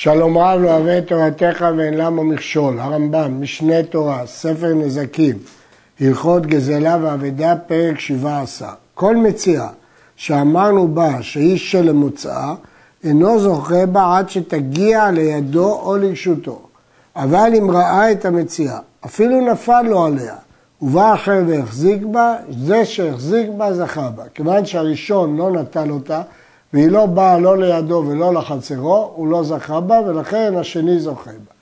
שלום רב לא אוהב את תורתך ואין למה מכשול, הרמב"ם, משנה תורה, ספר נזקים, הלכות גזלה ואבדה, פרק 17. כל מציאה שאמרנו בה שהיא של מוצאה, אינו זוכה בה עד שתגיע לידו או לרשותו. אבל אם ראה את המציאה, אפילו נפל לו עליה, ובא אחר והחזיק בה, זה שהחזיק בה זכה בה. כיוון שהראשון לא נטל אותה, והיא לא באה לא לידו ולא לחצרו, הוא לא זכה בה, ולכן השני זוכה בה.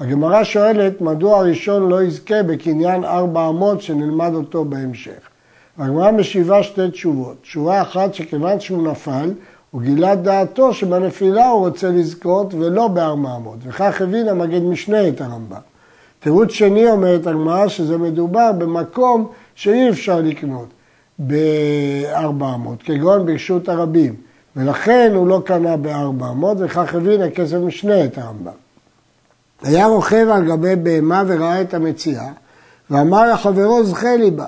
הגמרא שואלת, מדוע הראשון לא יזכה בקניין ארבע אמות שנלמד אותו בהמשך. הגמרא משיבה שתי תשובות. תשובה אחת, שכיוון שהוא נפל, הוא גילה דעתו שבנפילה הוא רוצה לזכות ולא בארבע אמות, וכך הבין המגד משנה את הרמב"ם. תירוץ שני אומרת הגמרא שזה מדובר במקום שאי אפשר לקנות בארבע אמות, כגון ברשות הרבים. ולכן הוא לא קנה בארבע אמות, וכך הבין הכסף משנה את הרמב"ם. היה רוכב על גבי בהמה וראה את המציאה, ואמר לחברו זכה לי בה.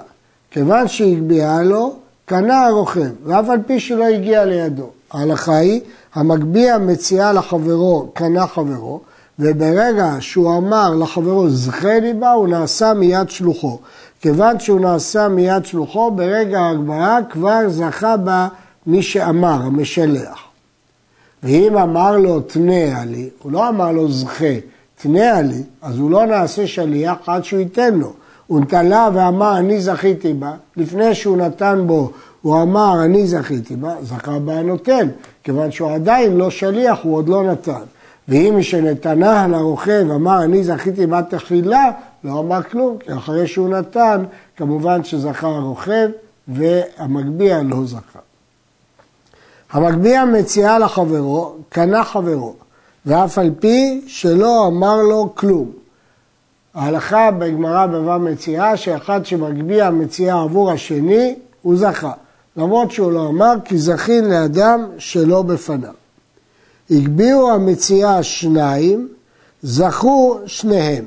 כיוון שהגביהה לו, קנה הרוכב, ואף על פי שלא הגיע לידו. ההלכה היא, המגביה מציאה לחברו, קנה חברו, וברגע שהוא אמר לחברו זכה לי בה, הוא נעשה מיד שלוחו. כיוון שהוא נעשה מיד שלוחו, ברגע ההגבהה כבר זכה בה מי שאמר, המשלח. ואם אמר לו תנה לי, הוא לא אמר לו זכה, תנה לי, אז הוא לא נעשה שליח עד שהוא ייתן לו. הוא נטלה ואמר אני זכיתי בה, לפני שהוא נתן בו, הוא אמר אני זכיתי בה, זכה בה הנותן, כיוון שהוא עדיין לא שליח, הוא עוד לא נתן. ואם מי שנתנה לרוכב אמר אני זכיתי בה תחילה, לא אמר כלום, כי אחרי שהוא נתן, כמובן שזכה הרוכב והמגביה לא זכה. המגביה מציעה לחברו, קנה חברו, ואף על פי שלא אמר לו כלום. ההלכה בגמרא בבא מציאה שאחד שמגביה מציאה עבור השני, הוא זכה. למרות שהוא לא אמר, כי זכין לאדם שלא בפניו. הגביהו המציאה שניים, זכו שניהם.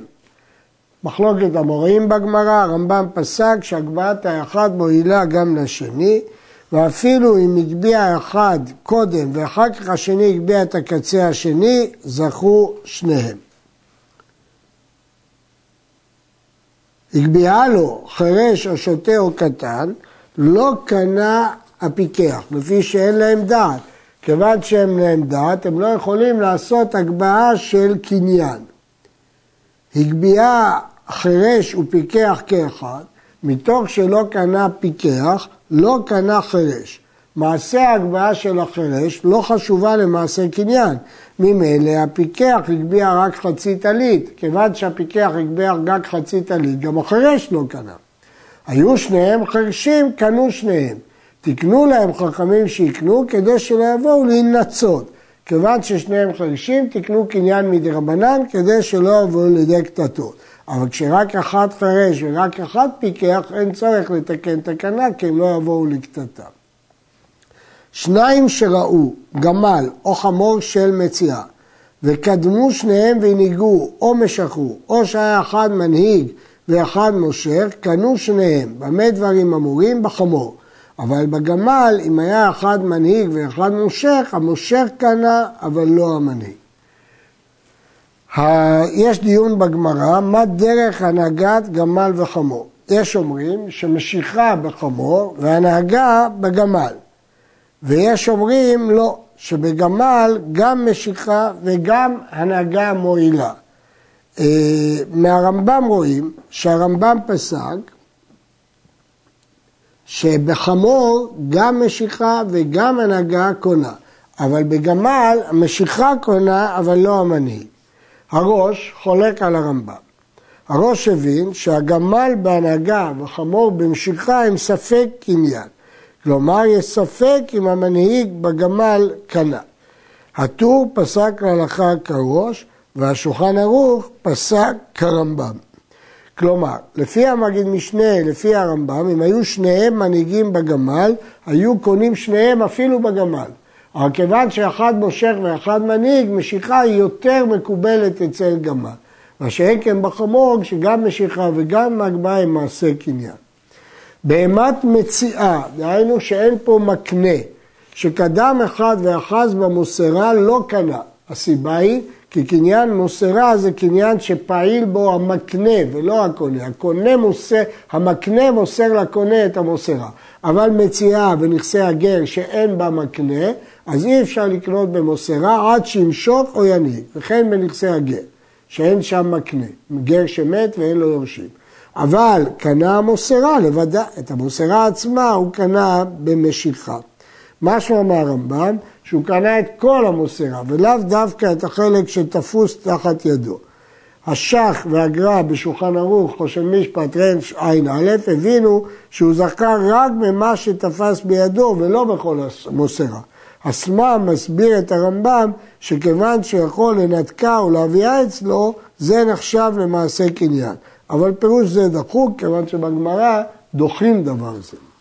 מחלוקת המוראים בגמרא, הרמב"ם פסק שהגבהת האחד מועילה גם לשני, ואפילו אם הגביה אחד קודם ואחר כך השני הגביה את הקצה השני, זכו שניהם. הגביהה לו חירש או שוטה או קטן, לא קנה הפיקח, לפי שאין להם דעת. כיוון שאין להם דעת, הם לא יכולים לעשות הגבהה של קניין. הגביהה חירש ופיקח כאחד, מתוך שלא קנה פיקח, לא קנה חירש. מעשה ההגבהה של החירש לא חשובה למעשה קניין. ממילא הפיקח הגביה רק חצי טלית, כיוון שהפיקח הגביה רק חצי טלית, גם החירש לא קנה. היו שניהם חירשים, קנו שניהם. תקנו להם חכמים שיקנו כדי שלא יבואו להינצות. כיוון ששניהם חירשים, תקנו קניין מדרבנן כדי שלא יבואו לידי קטטות. אבל כשרק אחד חירש ורק אחד פיקח, אין צורך לתקן תקנה, כי הם לא יבואו לקטטה. שניים שראו גמל או חמור של מציאה, וקדמו שניהם והנהיגו או משכו, או שהיה אחד מנהיג ואחד מושך, קנו שניהם. במה דברים אמורים? בחמור. אבל בגמל, אם היה אחד מנהיג ואחד מושך, המושך קנה, אבל לא המנהיג. יש דיון בגמרא, מה דרך הנהגת גמל וחמור. יש אומרים שמשיכה בחמור והנהגה בגמל. ויש אומרים לא, שבגמל גם משיכה וגם הנהגה מועילה. אה, מהרמב"ם רואים שהרמב"ם פסק שבחמור גם משיכה וגם הנהגה קונה, אבל בגמל המשיכה קונה אבל לא המנהיג. הראש חולק על הרמב"ם. הראש הבין שהגמל בהנהגה וחמור במשיכה הם ספק קניין. כלומר, יש ספק אם המנהיג בגמל קנה. הטור פסק להלכה כראש, והשולחן ערוך פסק כרמב"ם. כלומר, לפי המגיד משנה, לפי הרמב"ם, אם היו שניהם מנהיגים בגמל, היו קונים שניהם אפילו בגמל. אבל כיוון שאחד מושך ואחד מנהיג, משיכה היא יותר מקובלת אצל גמל. מה שאין כן בחמור, שגם משיכה וגם הגבהה הם מעשה קניין. בהמת מציאה, דהיינו שאין פה מקנה, שקדם אחד ואחז במוסרה לא קנה, הסיבה היא כי קניין מוסרה זה קניין שפעיל בו המקנה ולא הקונה. הקונה מוסר, המקנה מוסר לקונה את המוסרה. אבל מציאה ונכסי הגר שאין בה מקנה, אז אי אפשר לקנות במוסרה עד שימשוך או ינהיג. וכן בנכסי הגר, שאין שם מקנה. גר שמת ואין לו יורשים. אבל קנה המוסרה לבדה, את המוסרה עצמה הוא קנה במשיכה. משמע מהרמב"ם שהוא קנה את כל המוסרה ולאו דווקא את החלק שתפוס תחת ידו. השח והגר"א בשולחן ערוך, חושן משפט רנש ע"א, הבינו שהוא זכה רק ממה שתפס בידו ולא בכל המוסרה. הסמ"ם מסביר את הרמב"ם שכיוון שיכול לנתקה ולהביאה אצלו, זה נחשב למעשה קניין. אבל פירוש זה דחוק, כיוון שבגמרא דוחים דבר זה.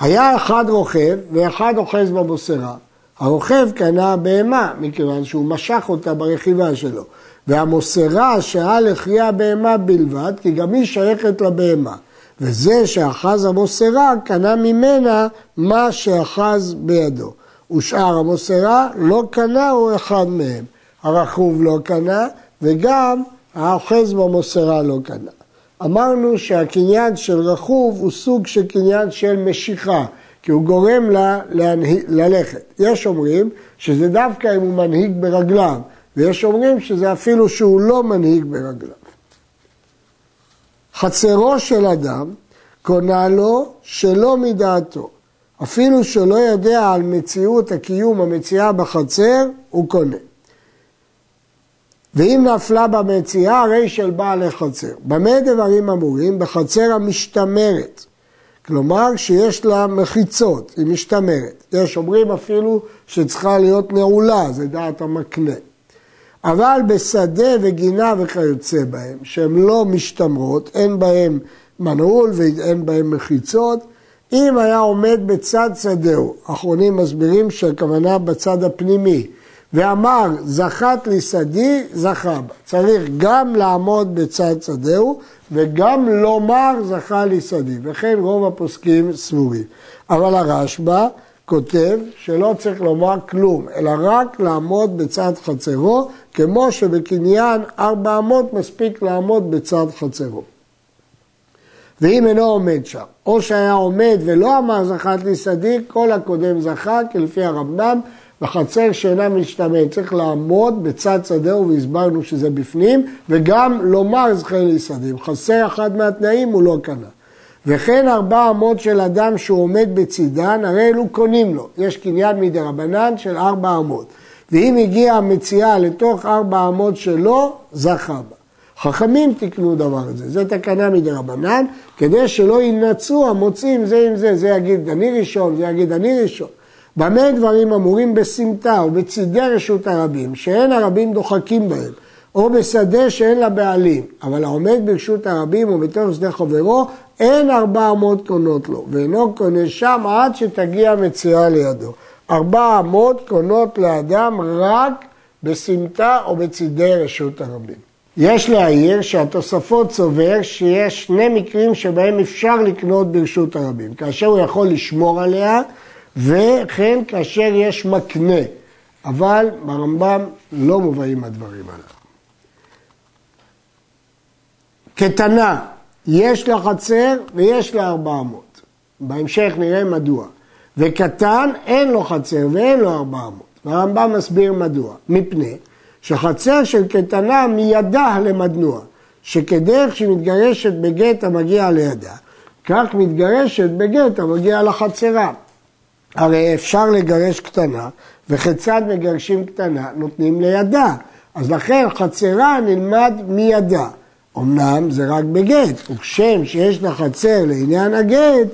היה אחד רוכב ואחד אוחז בבוסרה. הרוכב קנה בהמה, מכיוון שהוא משך אותה ברכיבה שלו. והמוסרה שעה לחייה בהמה בלבד, כי גם היא שייכת לבהמה. וזה שאחז המוסרה, קנה ממנה מה שאחז בידו. ושאר המוסרה לא קנה הוא אחד מהם. הרכוב לא קנה, וגם האוחז במוסרה לא קנה. אמרנו שהקניין של רכוב הוא סוג של קניין של משיכה, כי הוא גורם לה ללכת. יש אומרים שזה דווקא אם הוא מנהיג ברגליו, ויש אומרים שזה אפילו שהוא לא מנהיג ברגליו. חצרו של אדם קונה לו שלא מדעתו. אפילו שלא יודע על מציאות הקיום המציאה בחצר, הוא קונה. ואם נפלה במציאה, הרי של בעל החצר. במה דברים אמורים? בחצר המשתמרת. כלומר שיש לה מחיצות, היא משתמרת. יש אומרים אפילו שצריכה להיות נעולה, זה דעת המקנה. אבל בשדה וגינה וכיוצא בהם, שהן לא משתמרות, אין בהם מנעול ואין בהם מחיצות, אם היה עומד בצד שדהו, אחרונים מסבירים שהכוונה בצד הפנימי, ואמר זכת לי שדי, זכה בה. צריך גם לעמוד בצד שדהו וגם לומר זכה לי שדי, וכן רוב הפוסקים סבורים. אבל הרשב"א כותב שלא צריך לומר כלום, אלא רק לעמוד בצד חצרו, כמו שבקניין ארבע אמות מספיק לעמוד בצד חצרו. ואם אינו עומד שם, או שהיה עומד ולא אמר זכת לי שדי, כל הקודם זכה, כי לפי הרמב"ם בחצר שאינה משתמעת, צריך לעמוד בצד שדהו והסברנו שזה בפנים, וגם לומר זכר לי. חסר אחד מהתנאים הוא לא קנה. וכן ארבע אמות של אדם שהוא עומד בצידן, הרי אלו קונים לו. יש קניין מדי רבנן של ארבע אמות. ואם הגיעה המציאה לתוך ארבע אמות שלו, זכה בה. חכמים תקנו דבר הזה, זה תקנה מדי רבנן, כדי שלא ינצו המוצאים זה עם זה, זה יגיד אני ראשון, זה יגיד אני ראשון. במה דברים אמורים בסמטה או בצידי רשות הרבים, שאין הרבים דוחקים בהם, או בשדה שאין לה בעלים, אבל העומד ברשות הרבים ובתוך שדה חברו, אין ארבע אמות קונות לו, ואינו קונה שם עד שתגיע מציאה לידו. ארבע אמות קונות לאדם רק בסמטה או בצידי רשות הרבים. יש להעיר שהתוספות סובר שיש שני מקרים שבהם אפשר לקנות ברשות הרבים, כאשר הוא יכול לשמור עליה וכן כאשר יש מקנה, אבל ברמב"ם לא מובאים הדברים הללו. קטנה, יש לה חצר ויש לה ארבע אמות. בהמשך נראה מדוע. וקטן, אין לו חצר ואין לו ארבע אמות. והרמב"ם מסביר מדוע. מפני שחצר של קטנה מידה למדנוע, שכדרך שהיא מתגרשת בגט המגיע לידה, כך מתגרשת בגט המגיע לחצרה. הרי אפשר לגרש קטנה, וכיצד מגרשים קטנה? נותנים לידה. אז לכן חצרה נלמד מידה. אמנם זה רק בגט, וכשם שיש לה חצר לעניין הגט,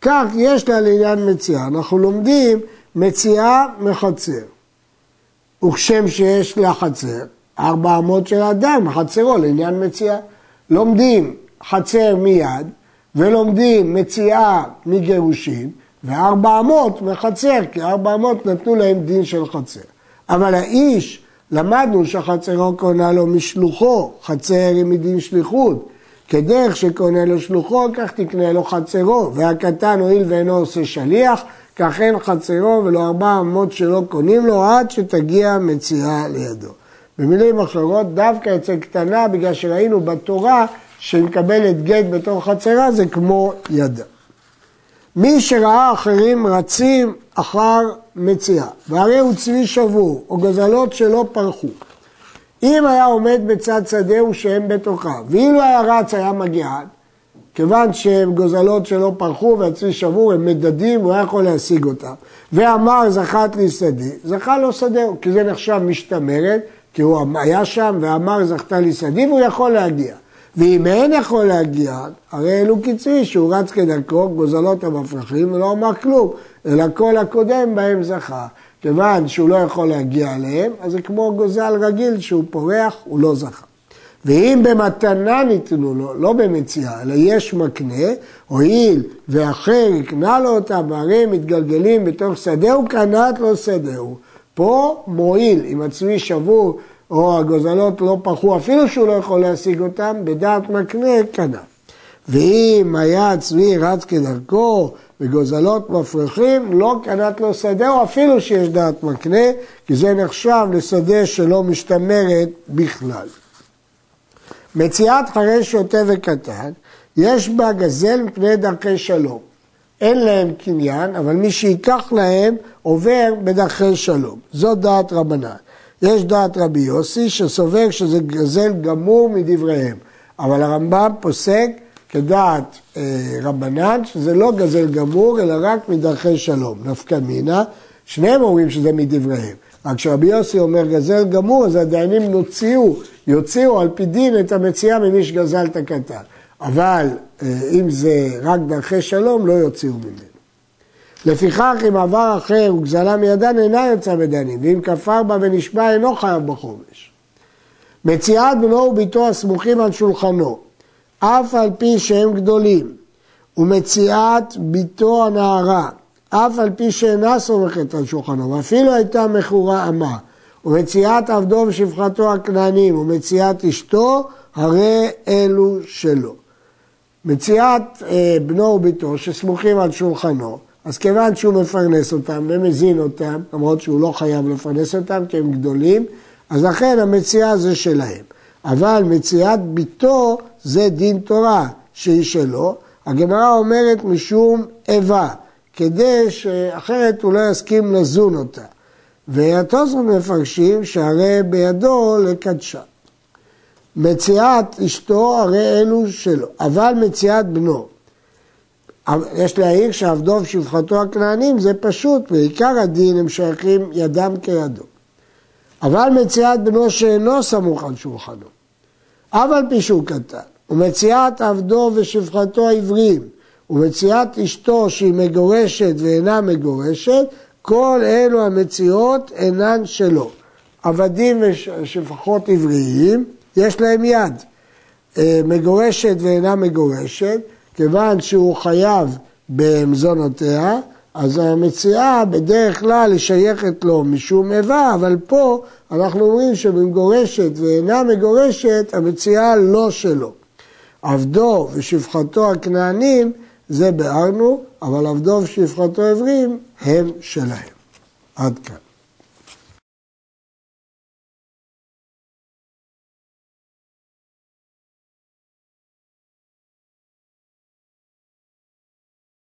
כך יש לה לעניין מציאה. אנחנו לומדים מציאה מחצר. וכשם שיש לה חצר, ארבע אמות של אדם, חצרו לעניין מציאה. לומדים חצר מיד, ולומדים מציאה מגירושין, וארבע אמות מחצר, כי ארבע אמות נתנו להם דין של חצר. אבל האיש, למדנו שחצרו קונה לו משלוחו, חצר היא מדין שליחות. כדרך שקונה לו שלוחו, כך תקנה לו חצרו. והקטן הואיל ואינו עושה שליח, כך אין חצרו ולא ארבע אמות שלא קונים לו עד שתגיע מציאה לידו. במילים אחרות, דווקא אצל קטנה, בגלל שראינו בתורה שהיא מקבלת גט בתור חצרה, זה כמו ידה. מי שראה אחרים רצים אחר מציאה, והרי הוא צבי שבור, או גזלות שלא פרחו. אם היה עומד בצד שדהו שהם בתוכה, ואילו היה רץ היה מגיען, כיוון שהם גוזלות שלא פרחו והצבי שבור, הם מדדים, הוא היה יכול להשיג אותם. ואמר זכת לי שדי, זכה לו שדהו, כי זה נחשב משתמרת, כי הוא היה שם ואמר זכתה לי שדי, והוא יכול להגיע. ואם אין יכול להגיע, הרי אלו קצרי שהוא רץ כדרכו, גוזלות המפרחים, ולא אמר כלום, אלא כל הקודם בהם זכה. כיוון שהוא לא יכול להגיע אליהם, אז זה כמו גוזל רגיל שהוא פורח, הוא לא זכה. ואם במתנה ניתנו לו, לא במציאה, אלא יש מקנה, הואיל ואחר יקנה לו אותה, והרי הם מתגלגלים בתוך שדהו, קנת לו שדהו. פה מועיל, אם הצבי שבור או הגוזלות לא פרחו, אפילו שהוא לא יכול להשיג אותם, בדעת מקנה קנה. ואם היה הצבי רץ כדרכו וגוזלות מפרחים, לא קנת לו שדה, או אפילו שיש דעת מקנה, כי זה נחשב לשדה שלא משתמרת בכלל. מציאת חרי שוטה וקטן, יש בה גזל מפני דרכי שלום. אין להם קניין, אבל מי שייקח להם עובר בדרכי שלום. זו דעת רבנן. יש דעת רבי יוסי שסובר שזה גזל גמור מדבריהם, אבל הרמב"ם פוסק כדעת אה, רבנן שזה לא גזל גמור אלא רק מדרכי שלום, נפקא מינה, שניהם אומרים שזה מדבריהם. רק כשרבי יוסי אומר גזל גמור, אז הדיינים נוציאו, יוציאו על פי דין את המציאה ממי שגזל את הקטן. אבל אה, אם זה רק דרכי שלום, לא יוציאו ממנו. לפיכך אם עבר אחר וגזלה מידן אינה יצאה בדנים, ואם כפר בה ונשבע אינו חייב בחומש. מציאת בנו וביתו הסמוכים על שולחנו, אף על פי שהם גדולים, ומציאת ביתו הנערה, אף על פי שאינה סומכת על שולחנו, ואפילו הייתה מכורה אמה, ומציאת עבדו ושפחתו הכנענים, ומציאת אשתו, הרי אלו שלו. מציאת אה, בנו וביתו שסמוכים על שולחנו, אז כיוון שהוא מפרנס אותם ומזין אותם, למרות שהוא לא חייב לפרנס אותם כי הם גדולים, אז לכן המציאה זה שלהם. אבל מציאת ביתו זה דין תורה שהיא שלו. הגמרא אומרת משום איבה, כדי שאחרת הוא לא יסכים לזון אותה. והתוספות מפרשים שהרי בידו לקדשה. מציאת אשתו הרי אלו שלו, אבל מציאת בנו יש להעיר שעבדו ושפחתו הכנענים זה פשוט, ועיקר הדין הם שייכים ידם כידו. אבל מציאת בנו שאינו סמוך על שולחנו, אף על פי שהוא קטן, ומציאת עבדו ושפחתו העבריים, ומציאת אשתו שהיא מגורשת ואינה מגורשת, כל אלו המציאות אינן שלו. עבדים ושפחות עבריים, יש להם יד. אה, מגורשת ואינה מגורשת, כיוון שהוא חייב במזונותיה, אז המציאה בדרך כלל היא שייכת לו משום איבה, אבל פה אנחנו אומרים שמגורשת ואינה מגורשת, המציאה לא שלו. עבדו ושפחתו הכנענים, זה ביארנו, אבל עבדו ושפחתו עברים הם שלהם. עד כאן.